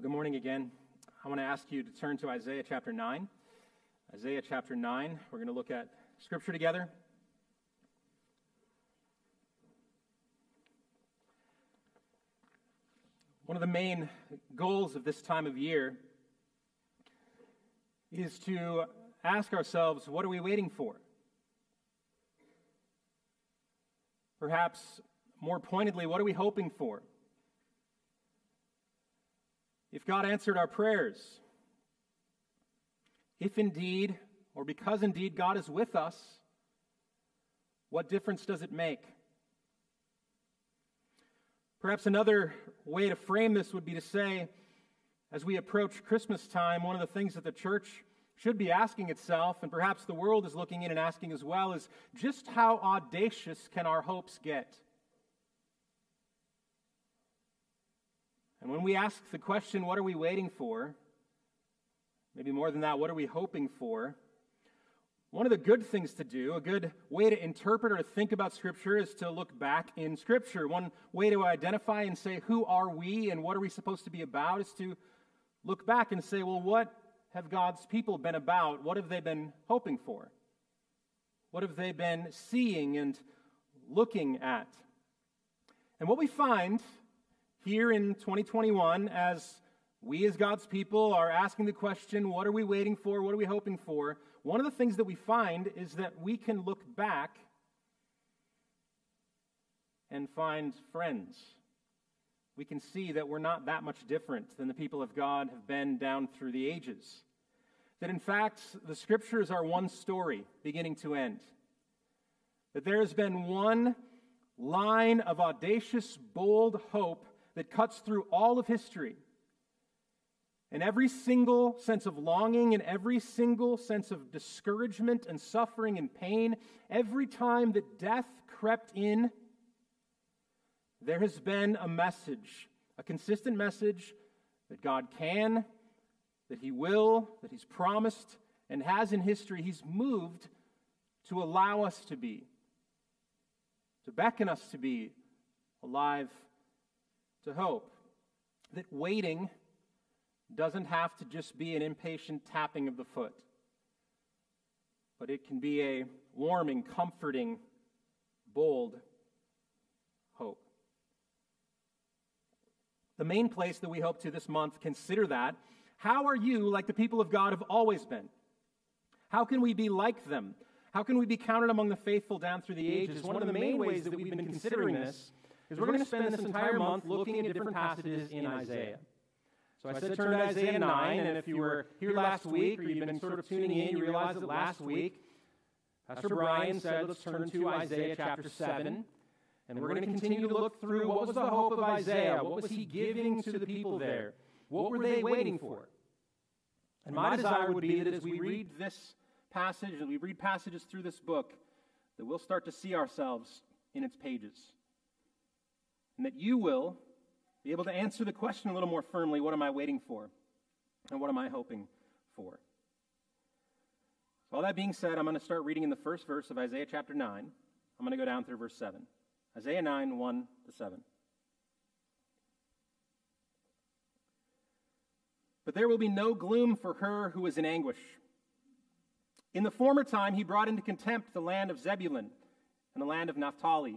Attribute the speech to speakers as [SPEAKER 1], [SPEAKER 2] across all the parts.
[SPEAKER 1] Well, good morning again. I want to ask you to turn to Isaiah chapter 9. Isaiah chapter 9. We're going to look at scripture together. One of the main goals of this time of year is to ask ourselves what are we waiting for? Perhaps more pointedly, what are we hoping for? If God answered our prayers, if indeed, or because indeed God is with us, what difference does it make? Perhaps another way to frame this would be to say, as we approach Christmas time, one of the things that the church should be asking itself, and perhaps the world is looking in and asking as well, is just how audacious can our hopes get? And when we ask the question, what are we waiting for? Maybe more than that, what are we hoping for? One of the good things to do, a good way to interpret or to think about Scripture is to look back in Scripture. One way to identify and say, who are we and what are we supposed to be about, is to look back and say, well, what have God's people been about? What have they been hoping for? What have they been seeing and looking at? And what we find here in 2021 as we as God's people are asking the question, what are we waiting for? What are we hoping for? One of the things that we find is that we can look back and find friends. We can see that we're not that much different than the people of God have been down through the ages. That in fact, the scriptures are one story, beginning to end. That there has been one line of audacious, bold hope that cuts through all of history. And every single sense of longing and every single sense of discouragement and suffering and pain, every time that death crept in, there has been a message, a consistent message that God can, that He will, that He's promised, and has in history. He's moved to allow us to be, to beckon us to be alive to hope. That waiting doesn't have to just be an impatient tapping of the foot, but it can be a warming, comforting, bold hope. The main place that we hope to this month consider that. How are you like the people of God have always been? How can we be like them? How can we be counted among the faithful down through the ages? One of the main ways that we've been considering this is we're going to spend this entire month looking at different passages in Isaiah. So I said turn to Isaiah 9, and if you were here last week or you've been sort of tuning in, you realize that last week Pastor Brian said let's turn to Isaiah chapter 7. And we're going to continue to look through what was the hope of Isaiah? What was he giving to the people there? What were they waiting for? And my desire would be that as we read this passage, as we read passages through this book, that we'll start to see ourselves in its pages and that you will be able to answer the question a little more firmly what am I waiting for? And what am I hoping for? So, all that being said, I'm going to start reading in the first verse of Isaiah chapter 9. I'm going to go down through verse 7. Isaiah 9, 1 to 7. But there will be no gloom for her who is in anguish. In the former time, he brought into contempt the land of Zebulun and the land of Naphtali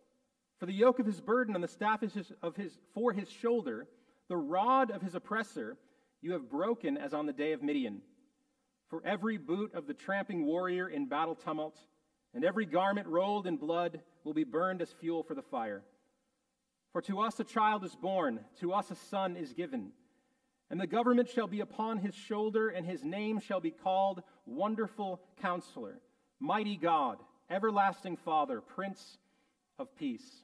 [SPEAKER 1] For the yoke of his burden and the staff of his, for his shoulder, the rod of his oppressor, you have broken as on the day of Midian. For every boot of the tramping warrior in battle tumult, and every garment rolled in blood will be burned as fuel for the fire. For to us a child is born, to us a son is given, and the government shall be upon his shoulder, and his name shall be called Wonderful Counselor, Mighty God, Everlasting Father, Prince of Peace.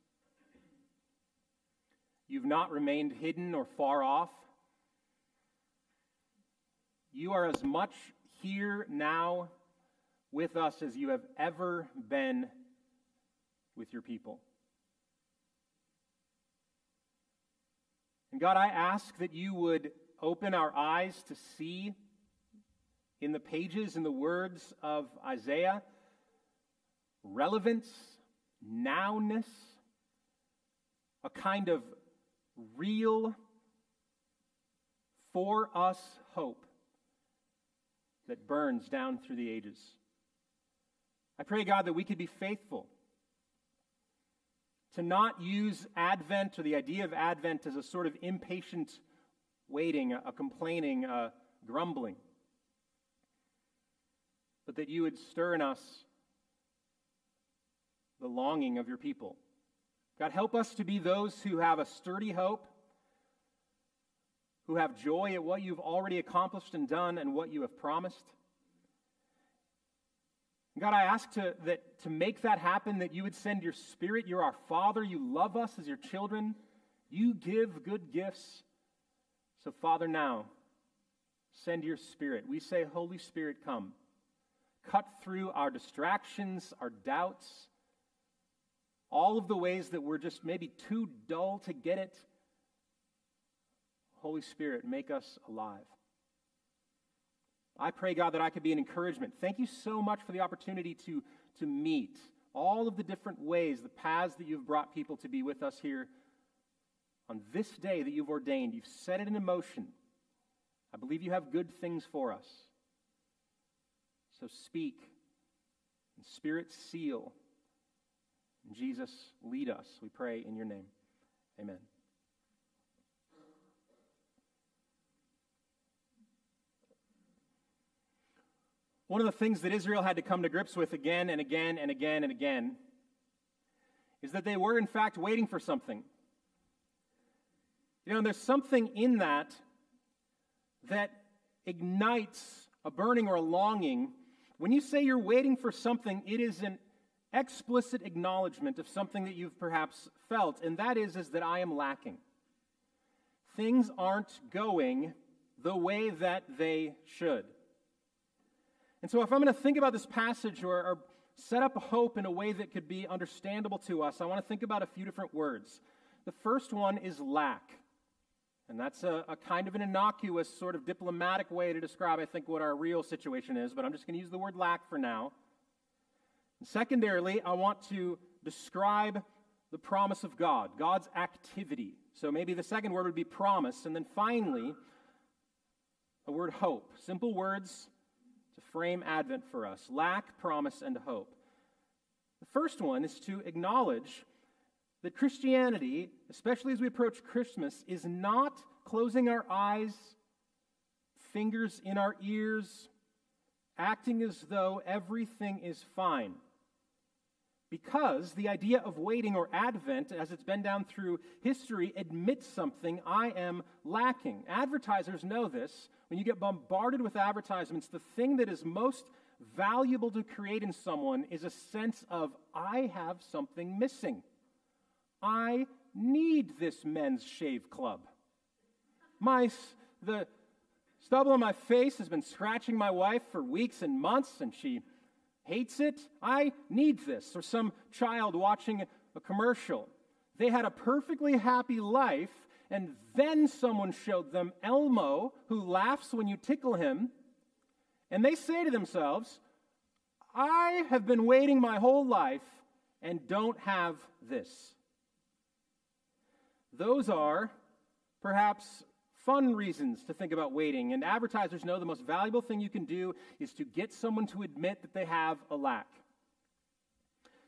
[SPEAKER 1] You've not remained hidden or far off. You are as much here now with us as you have ever been with your people. And God, I ask that you would open our eyes to see in the pages and the words of Isaiah relevance, nowness, a kind of real for us hope that burns down through the ages. I pray, God, that we could be faithful to not use Advent or the idea of Advent as a sort of impatient waiting, a, complaining, a grumbling, but that you would stir in us the longing of your people. God, help us to be those who have a sturdy hope, who have joy at what you've already accomplished and done and what you have promised. God, I ask to, that to make that happen, that you would send your spirit. You're our Father. You love us as your children. You give good gifts. So, Father, now, send your spirit. We say, Holy Spirit, come. Cut through our distractions, our doubts, all of the ways that we're just maybe too dull to get it. Holy Spirit, make us alive. I pray, God, that I could be an encouragement. Thank you so much for the opportunity to, to meet all of the different ways, the paths that you've brought people to be with us here on this day that you've ordained. You've set it in motion. I believe you have good things for us. So speak, and Spirit seal. Jesus, lead us, we pray in your name. Amen. One of the things that Israel had to come to grips with again and again and again and again is that they were, in fact, waiting for something. You know, there's something in that that ignites a burning or a longing. When you say you're waiting for something, it is an explicit acknowledgement of something that you've perhaps felt, and that is, is that I am lacking. Things aren't going the way that they should. And so, if I'm going to think about this passage or, or set up a hope in a way that could be understandable to us, I want to think about a few different words. The first one is lack. And that's a, a, kind of an innocuous, sort of diplomatic way to describe, I think, what our real situation is, but I'm just going to use the word lack for now. Secondarily, I want to describe the promise of God, God's activity. So maybe the second word would be promise. And then finally, a word hope. Simple words to frame Advent for us lack, promise, and hope. The first one is to acknowledge that Christianity, especially as we approach Christmas, is not closing our eyes, fingers in our ears, acting as though everything is fine. Because the idea of waiting or Advent, as it's been down through history, admits something I am lacking. Advertisers know this when you get bombarded with advertisements, the thing that is most valuable to create in someone is a sense of, I have something missing. I need this men's shave club. My, the stubble on my face has been scratching my wife for weeks and months, and she hates it. I need this. Or some child watching a commercial. They had a perfectly happy life and then someone showed them Elmo, who laughs when you tickle him. And they say to themselves, I have been waiting my whole life and don't have this. Those are perhaps fun reasons to think about waiting. And advertisers know the most valuable thing you can do is to get someone to admit that they have a lack.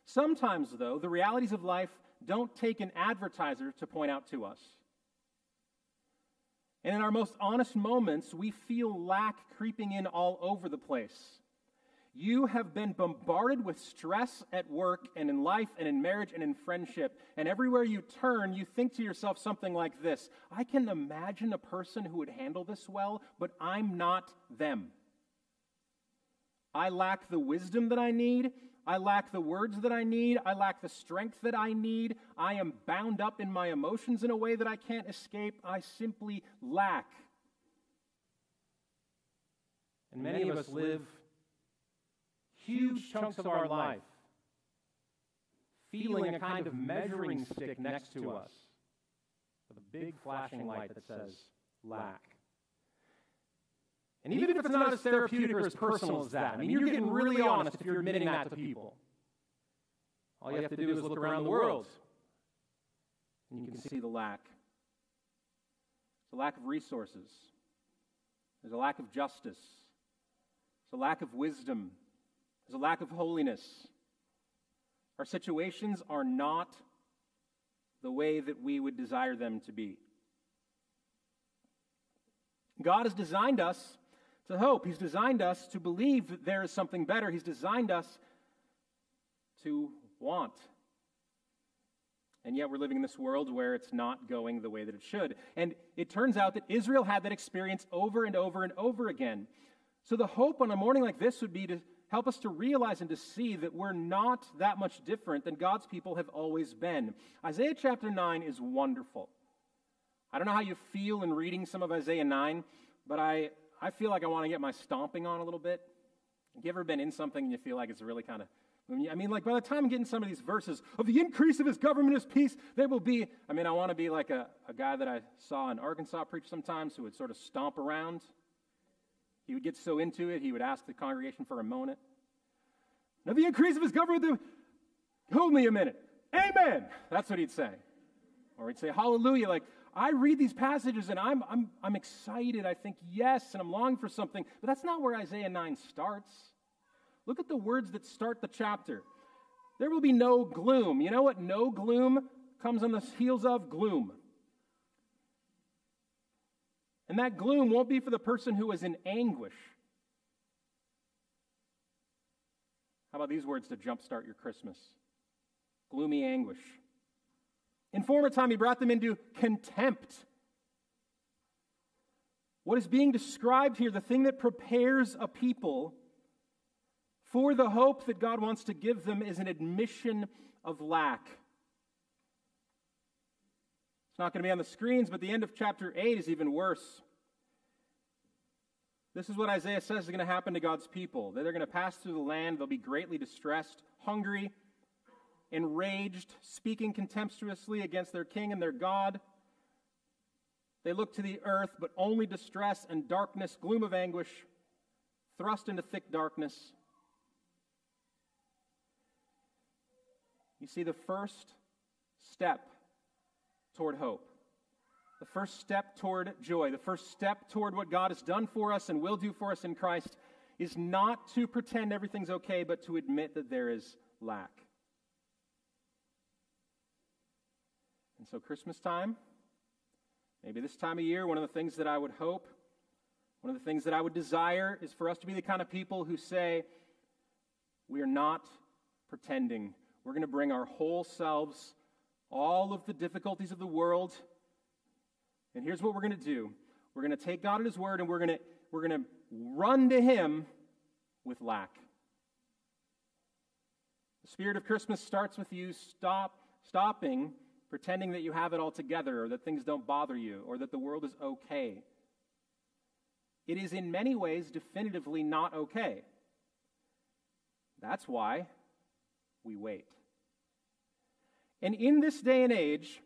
[SPEAKER 1] Sometimes, though, the realities of life don't take an advertiser to point out to us. And in our most honest moments, we feel lack creeping in all over the place. You have been bombarded with stress at work and in life and in marriage and in friendship. And everywhere you turn, you think to yourself something like this I can imagine a person who would handle this well, but I'm not them. I lack the wisdom that I need. I lack the words that I need. I lack the strength that I need. I am bound up in my emotions in a way that I can't escape. I simply lack. And many of us live huge chunks of our life feeling a kind of measuring stick next to us with a big flashing light that says lack. And even if it's not as therapeutic or as personal as that, I mean, you're getting really honest if you're admitting that to people. All you have to do is look around the world and you can see the lack. There's a lack of resources, there's a lack of justice, there's a lack of wisdom, there's a lack of holiness. Our situations are not the way that we would desire them to be. God has designed us to hope. He's designed us to believe that there is something better. He's designed us to want. And yet we're living in this world where it's not going the way that it should. And it turns out that Israel had that experience over and over and over again. So the hope on a morning like this would be to help us to realize and to see that we're not that much different than God's people have always been. Isaiah chapter 9 is wonderful. I don't know how you feel in reading some of Isaiah 9, but I, I feel like I want to get my stomping on a little bit. Have you ever been in something and you feel like it's really kind of I mean, like by the time I'm getting some of these verses of the increase of his government, his peace, there will be. I mean, I want to be like a, a guy that I saw in Arkansas preach sometimes who would sort of stomp around he would get so into it, he would ask the congregation for a moment. Now, the increase of his government, hold me a minute. Amen. That's what he'd say. Or he'd say, Hallelujah. Like, I read these passages and I'm, I'm, I'm excited. I think, yes, and I'm longing for something. But that's not where Isaiah 9 starts. Look at the words that start the chapter. There will be no gloom. You know what no gloom comes on the heels of? Gloom. And that gloom won't be for the person who is in anguish. How about these words to jumpstart your Christmas? Gloomy anguish. In former time, he brought them into contempt. What is being described here, the thing that prepares a people for the hope that God wants to give them, is an admission of lack. It's not going to be on the screens, but the end of chapter 8 is even worse. This is what Isaiah says is going to happen to God's people. That they're going to pass through the land, they'll be greatly distressed, hungry, enraged, speaking contemptuously against their king and their God. They look to the earth, but only distress and darkness, gloom of anguish, thrust into thick darkness. You see, the first step toward hope. The first step toward joy, the first step toward what God has done for us and will do for us in Christ is not to pretend everything's okay, but to admit that there is lack. And so, Christmas time, maybe this time of year, one of the things that I would hope, one of the things that I would desire is for us to be the kind of people who say, we are not pretending. We're going to bring our whole selves all of the difficulties of the world. And here's what we're going to do we're going to take God at His word and we're going to, we're going to run to Him with lack. The spirit of Christmas starts with you stop, stopping pretending that you have it all together or that things don't bother you or that the world is okay. It is in many ways definitively not okay. That's why we wait. And in this day and age,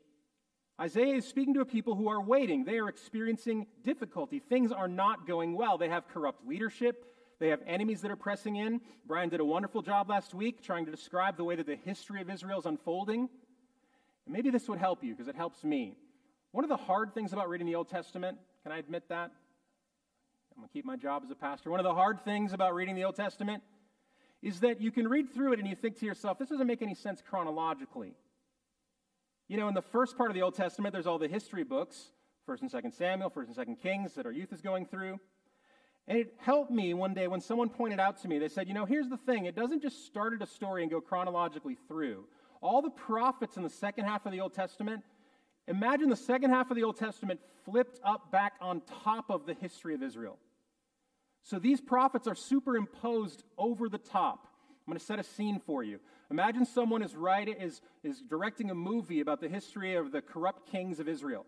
[SPEAKER 1] Isaiah is speaking to a people who are waiting. They are experiencing difficulty. Things are not going well. They have corrupt leadership. They have enemies that are pressing in. Brian did a wonderful job last week trying to describe the way that the history of Israel is unfolding. And maybe this would help you because it helps me. One of the hard things about reading the Old Testament, can I admit that? I'm going to keep my job as a pastor. One of the hard things about reading the Old Testament is that you can read through it and you think to yourself, this doesn't make any sense chronologically. You know, in the first part of the Old Testament, there's all the history books, 1st and 2nd Samuel, 1st and 2nd Kings that our youth is going through. And it helped me one day when someone pointed out to me, they said, you know, here's the thing. It doesn't just start at a story and go chronologically through. All the prophets in the second half of the Old Testament, imagine the second half of the Old Testament flipped up back on top of the history of Israel. So these prophets are superimposed over the top. I'm going to set a scene for you. Imagine someone is writing is, is directing a movie about the history of the corrupt kings of Israel.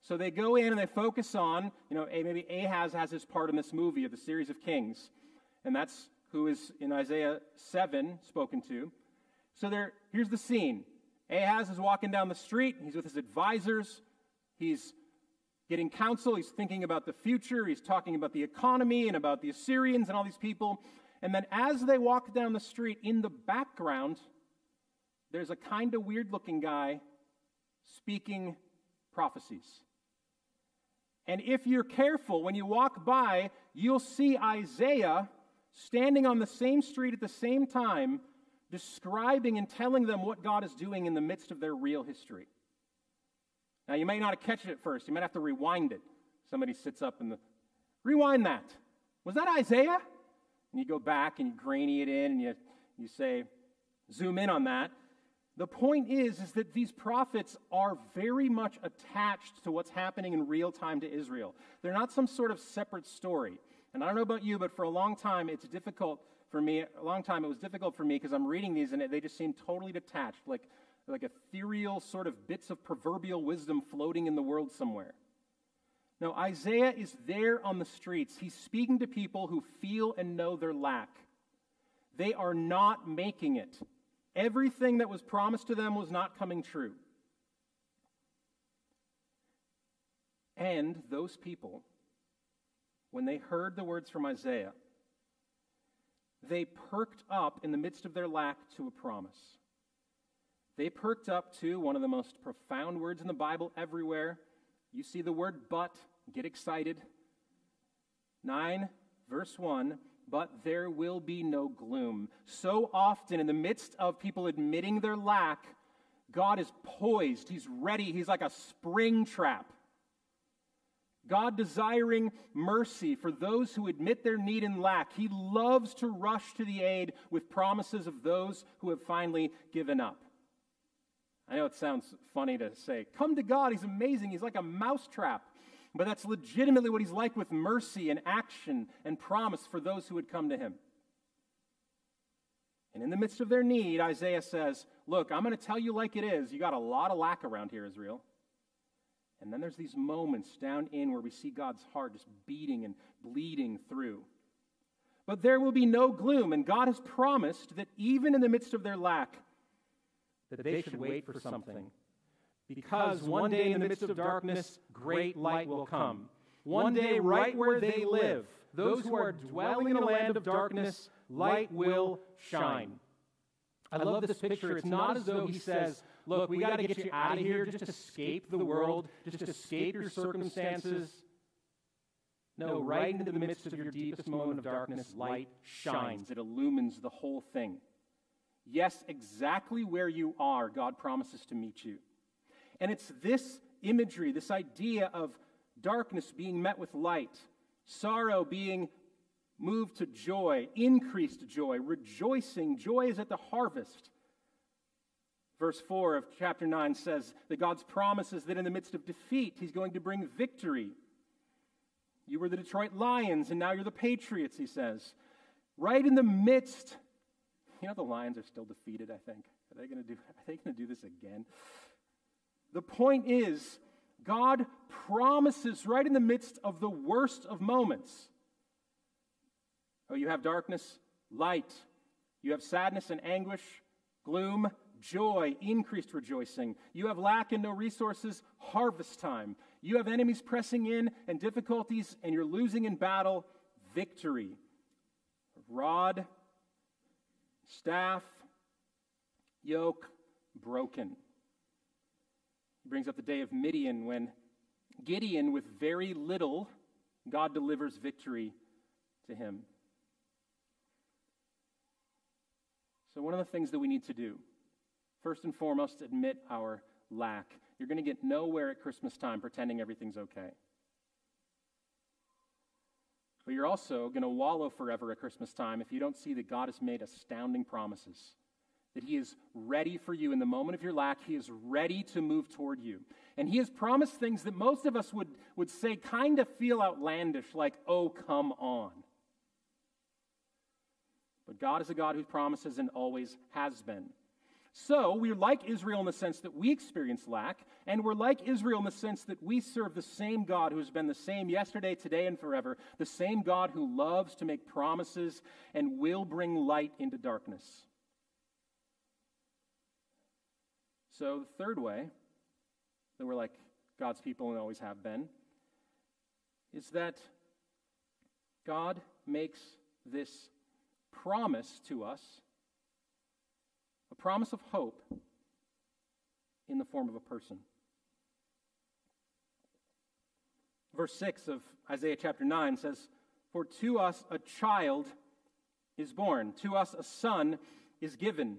[SPEAKER 1] So they go in and they focus on, you know, maybe Ahaz has his part in this movie of the series of kings. And that's who is in Isaiah 7 spoken to. So there, here's the scene. Ahaz is walking down the street. He's with his advisors. He's getting counsel. He's thinking about the future. He's talking about the economy and about the Assyrians and all these people. And then as they walk down the street, in the background, there's a kind of weird looking guy speaking prophecies. And if you're careful, when you walk by, you'll see Isaiah standing on the same street at the same time, describing and telling them what God is doing in the midst of their real history. Now, you may not have catch it at first. You might have to rewind it. Somebody sits up and the, rewind that. Was that Isaiah? And you go back and you grainy it in and you, you say, zoom in on that. The point is, is that these prophets are very much attached to what's happening in real time to Israel. They're not some sort of separate story. And I don't know about you, but for a long time, it's difficult for me. A long time, it was difficult for me because I'm reading these and they just seem totally detached, like, like ethereal sort of bits of proverbial wisdom floating in the world somewhere. No, Isaiah is there on the streets. He's speaking to people who feel and know their lack. They are not making it. Everything that was promised to them was not coming true. And those people, when they heard the words from Isaiah, they perked up in the midst of their lack to a promise. They perked up to one of the most profound words in the Bible everywhere you see the word but, get excited. 9, verse 1 but there will be no gloom. So often, in the midst of people admitting their lack, God is poised, He's ready, He's like a spring trap. God desiring mercy for those who admit their need and lack. He loves to rush to the aid with promises of those who have finally given up. I know it sounds funny to say, come to God, He's amazing. He's like a mousetrap. But that's legitimately what He's like with mercy and action and promise for those who would come to Him. And in the midst of their need, Isaiah says, Look, I'm going to tell you like it is. You got a lot of lack around here, Israel. And then there's these moments down in where we see God's heart just beating and bleeding through. But there will be no gloom, and God has promised that even in the midst of their lack, that they should wait for something. Because one day in the midst of darkness, great light will come. One day, right where they live, those who are dwelling in a land of darkness, light will shine. I love this picture. It's not as though he says, Look, we got to get you out of here. Just escape the world, just escape your circumstances. No, right into the midst of your deepest moment of darkness, light shines. It illumines the whole thing. Yes, exactly where you are, God promises to meet you. And it's this imagery, this idea of darkness being met with light, sorrow being moved to joy, increased joy, rejoicing. Joy is at the harvest. Verse 4 of chapter 9 says that God's promises that in the midst of defeat, He's going to bring victory. You were the Detroit Lions, and now you're the Patriots, he says. Right in the midst you know, the Lions are still defeated, I think. Are they going to do, are they going to do this again? The point is, God promises right in the midst of the worst of moments. Oh, you have darkness, light. You have sadness and anguish, gloom, joy, increased rejoicing. You have lack and no resources, harvest time. You have enemies pressing in and difficulties, and you're losing in battle, victory. Rod staff, yoke broken. He brings up the day of Midian when Gideon, with very little, God delivers victory to him. So, one of the things that we need to do, first and foremost, admit our lack. You're going to get nowhere at Christmas time pretending everything's okay. But you're also going to wallow forever at Christmas time if you don't see that God has made astounding promises. That He is ready for you in the moment of your lack. He is ready to move toward you. And He has promised things that most of us would, would say kind of feel outlandish, like, oh, come on. But God is a God who promises and always has been. So we're like Israel in the sense that we experience lack, and we're like Israel in the sense that we serve the same God who has been the same yesterday, today, and forever, the same God who loves to make promises and will bring light into darkness. So the third way that we're like God's people and always have been is that God makes this promise to us a promise of hope in the form of a person. Verse 6 of Isaiah chapter 9 says, For to us a child is born, to us a son is given.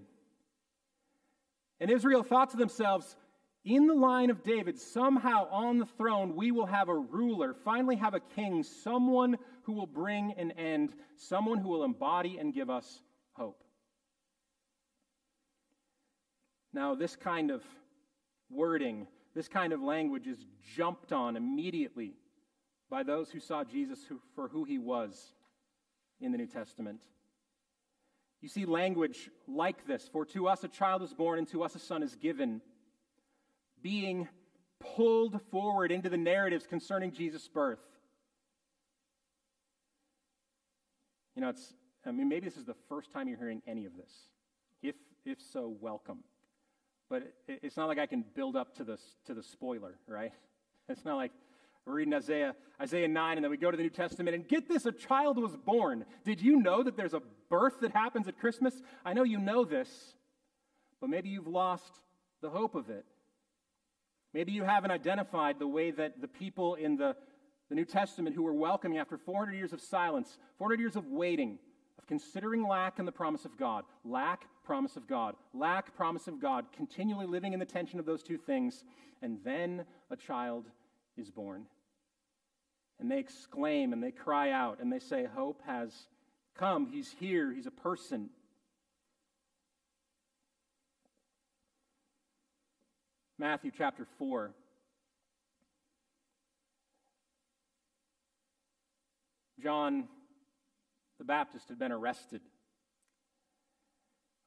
[SPEAKER 1] And Israel thought to themselves, in the line of David, somehow on the throne, we will have a ruler, finally have a king, someone who will bring an end, someone who will embody and give us hope. Now, this kind of wording, this kind of language is jumped on immediately by those who saw Jesus for who he was in the New Testament. You see language like this For to us a child is born, and to us a son is given, being pulled forward into the narratives concerning Jesus' birth. You know, it's, I mean, maybe this is the first time you're hearing any of this. If, if so, welcome. But it's not like I can build up to the, to the spoiler, right? It's not like we're reading Isaiah, Isaiah 9, and then we go to the New Testament, and get this, a child was born. Did you know that there's a birth that happens at Christmas? I know you know this, but maybe you've lost the hope of it. Maybe you haven't identified the way that the people in the, the New Testament who were welcoming after 400 years of silence, 400 years of waiting, of considering lack and the promise of God, lack, promise of God, lack, promise of God, continually living in the tension of those two things, and then a child is born. And they exclaim and they cry out and they say, Hope has come. He's here. He's a person. Matthew chapter 4. John the Baptist had been arrested.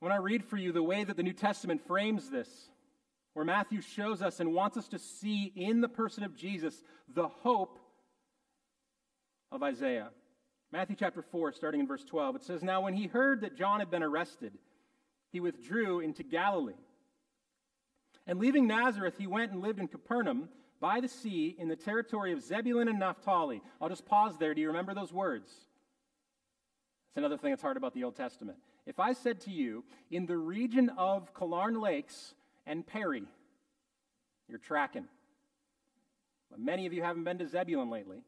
[SPEAKER 1] When I read for you the way that the New Testament frames this, where Matthew shows us and wants us to see in the person of Jesus the hope of Isaiah. Matthew chapter 4, starting in verse 12, it says, Now when he heard that John had been arrested, he withdrew into Galilee. And leaving Nazareth, he went and lived in Capernaum by the sea in the territory of Zebulun and Naphtali. I'll just pause there. Do you remember those words? It's another thing that's hard about the Old Testament. If I said to you, in the region of Killearn Lakes and Perry, you're tracking. But many of you haven't been to Zebulun lately,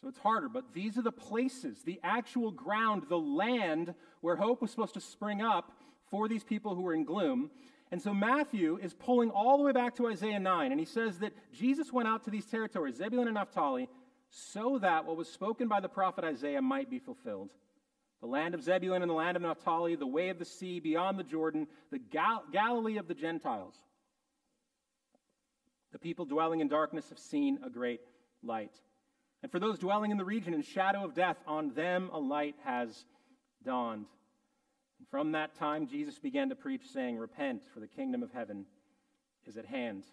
[SPEAKER 1] so it's harder. But these are the places, the actual ground, the land where hope was supposed to spring up for these people who were in gloom. And so Matthew is pulling all the way back to Isaiah 9, and he says that Jesus went out to these territories, Zebulun and Naphtali, so that what was spoken by the prophet Isaiah might be fulfilled. The land of Zebulun and the land of Naphtali, the way of the sea beyond the Jordan, the Gal- Galilee of the Gentiles. The people dwelling in darkness have seen a great light. And for those dwelling in the region in shadow of death, on them a light has dawned. And from that time, Jesus began to preach, saying, Repent, for the kingdom of heaven is at hand.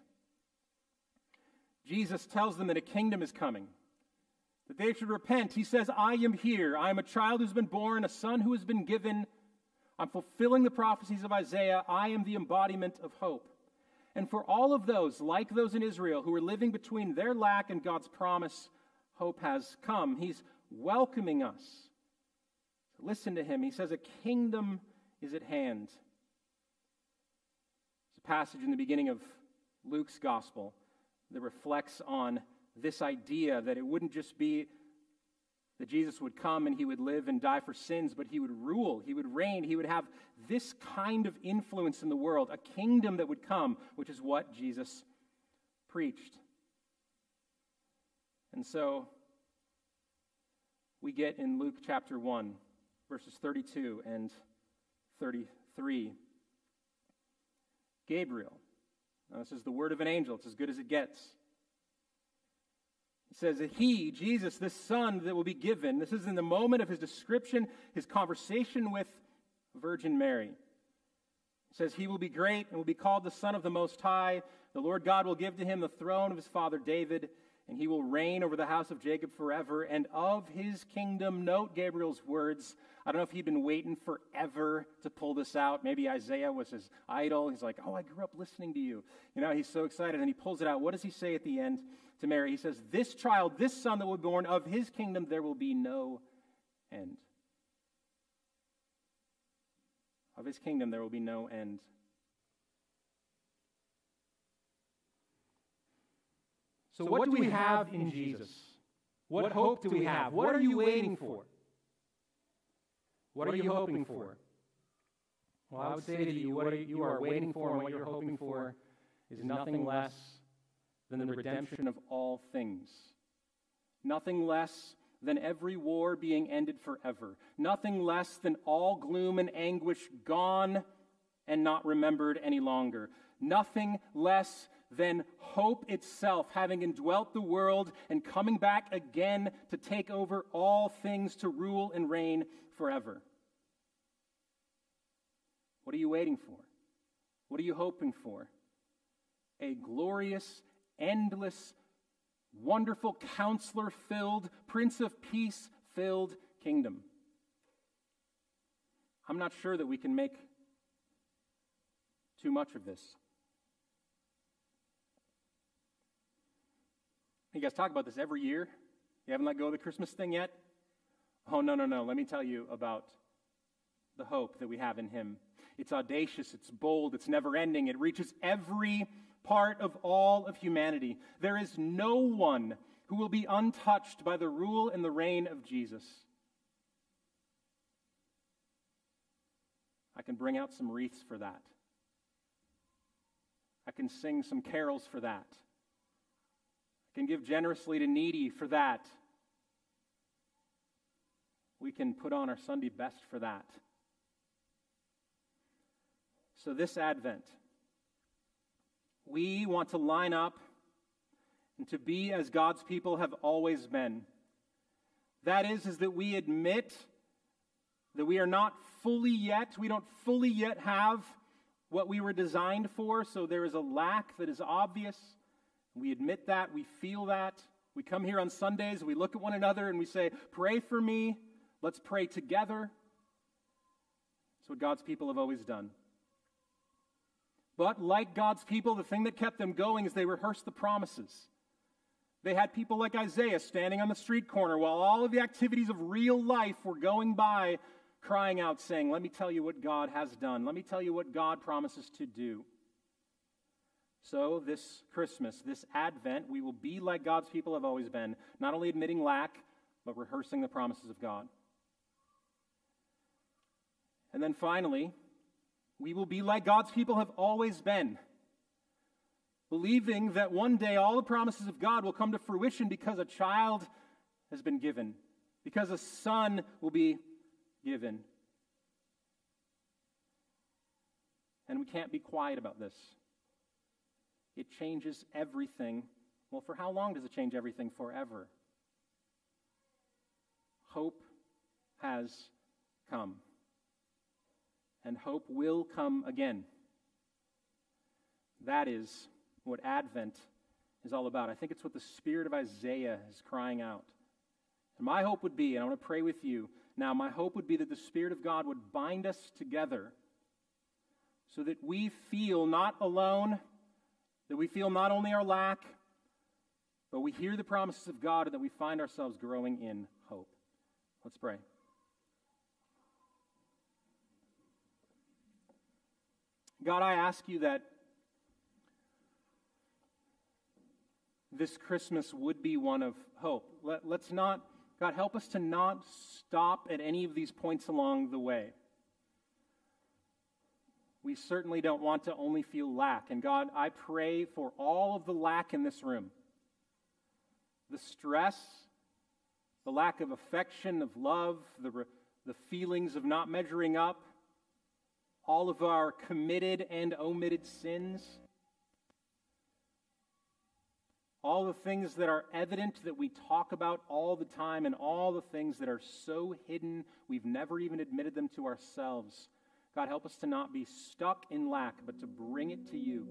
[SPEAKER 1] Jesus tells them that a kingdom is coming, that they should repent. He says, I am here. I am a child who's been born, a son who has been given. I'm fulfilling the prophecies of Isaiah. I am the embodiment of hope. And for all of those, like those in Israel, who are living between their lack and God's promise, hope has come. He's welcoming us Listen to him. He says, A kingdom is at hand. It's a passage in the beginning of Luke's gospel that reflects on this idea that it wouldn't just be that Jesus would come and he would live and die for sins, but he would rule, he would reign, he would have this kind of influence in the world, a kingdom that would come, which is what Jesus preached. And so we get in Luke chapter 1, verses 32 and 33. Gabriel. Now, this is the word of an angel, it's as good as it gets. Says that he, Jesus, this son that will be given, this is in the moment of his description, his conversation with Virgin Mary. It says, He will be great and will be called the Son of the Most High. The Lord God will give to him the throne of his father David and he will reign over the house of Jacob forever, and of his kingdom, note Gabriel's words. I don't know if he'd been waiting forever to pull this out. Maybe Isaiah was his idol. He's like, Oh, I grew up listening to you. You know, he's so excited, and he pulls it out. What does he say at the end to Mary? He says, This child, this son that will be born, of his kingdom there will be no end. Of his kingdom there will be no end. So, what, what do we have in Jesus? What hope do we have? What are you waiting for? What are you hoping for? Well, I would say to you, what you are waiting for and what you're hoping for is nothing less than the redemption of all things. Nothing less than every war being ended forever. Nothing less than all gloom and anguish gone and not remembered any longer. Nothing less than hope itself, having indwelt the world and coming back again to take over all things to rule and reign forever. What are you waiting for? What are you hoping for? A glorious, endless, wonderful, counselor filled, Prince of Peace filled kingdom. I'm not sure that we can make too much of this. You guys talk about this every year. You haven't let go of the Christmas thing yet? Oh, no, no, no. Let me tell you about the hope that we have in Him. It's audacious, it's bold, it's never ending, it reaches every part of all of humanity. There is no one who will be untouched by the rule and the reign of Jesus. I can bring out some wreaths for that. I can sing some carols for that I can give generously to needy for that. We can put on our Sunday best for that. So, this Advent, we want to line up and to be as God's people have always been. That is, is that we admit that we are not fully yet, we don't fully yet have what we were designed for, so there is a lack that is obvious. We admit that, we feel that. We come here on Sundays, we look at one another and we say, Pray for me. Let's pray together. It's what God's people have always done. But like God's people, the thing that kept them going is they rehearsed the promises. They had people like Isaiah standing on the street corner while all of the activities of real life were going by, crying out, saying, Let me tell you what God has done. Let me tell you what God promises to do. So, this Christmas, this Advent, we will be like God's people have always been, not only admitting lack, but rehearsing the promises of God. And then finally, we will be like God's people have always been, believing that one day all the promises of God will come to fruition because a child has been given, because a son will be given. And we can't be quiet about this. It changes everything. Well, for how long does it change everything? Forever. Hope has come. And hope will come again. That is what Advent is all about. I think it's what the spirit of Isaiah is crying out. And my hope would be, and I want to pray with you now, my hope would be that the Spirit of God would bind us together so that we feel not alone that we feel not only our lack, but we hear the promises of God and that we find ourselves growing in hope. Let's pray. God, I ask you that this Christmas would be one of hope. Let, us not, God, help us to not stop at any of these points along the way. we certainly don't want to only feel lack. And God, I pray for all of the lack in this room the stress, the lack of affection, of love, the, the feelings of not measuring up, all of our committed and omitted sins, all the things that are evident that we talk about all the time, and all the things that are so hidden we've never even admitted them to ourselves. God, help us to not be stuck in lack, but to bring it to you.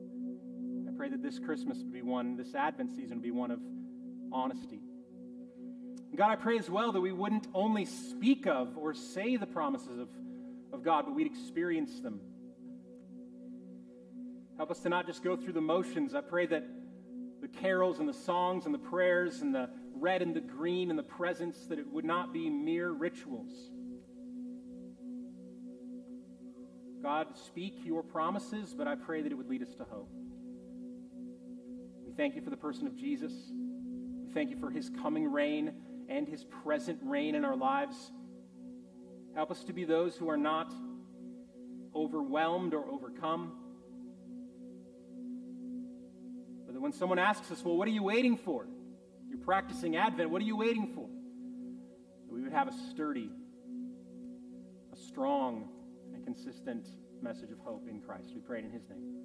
[SPEAKER 1] I pray that this Christmas would be one, this Advent season would be one of honesty. God, I pray as well that we wouldn't only speak of or say the promises of, of God, but we'd experience them. Help us to not just go through the motions. I pray that the carols and the songs and the prayers and the red and the green and the presents, that it would not be mere rituals God, speak your promises, but I pray that it would lead us to hope. We thank you for the person of Jesus. We thank you for his coming reign and his present reign in our lives. Help us to be those who are not overwhelmed or overcome. But that when someone asks us, well, what are you waiting for? You're practicing Advent. What are you waiting for? That we would have a sturdy, a strong, and consistent message of hope in Christ. We pray it in his name.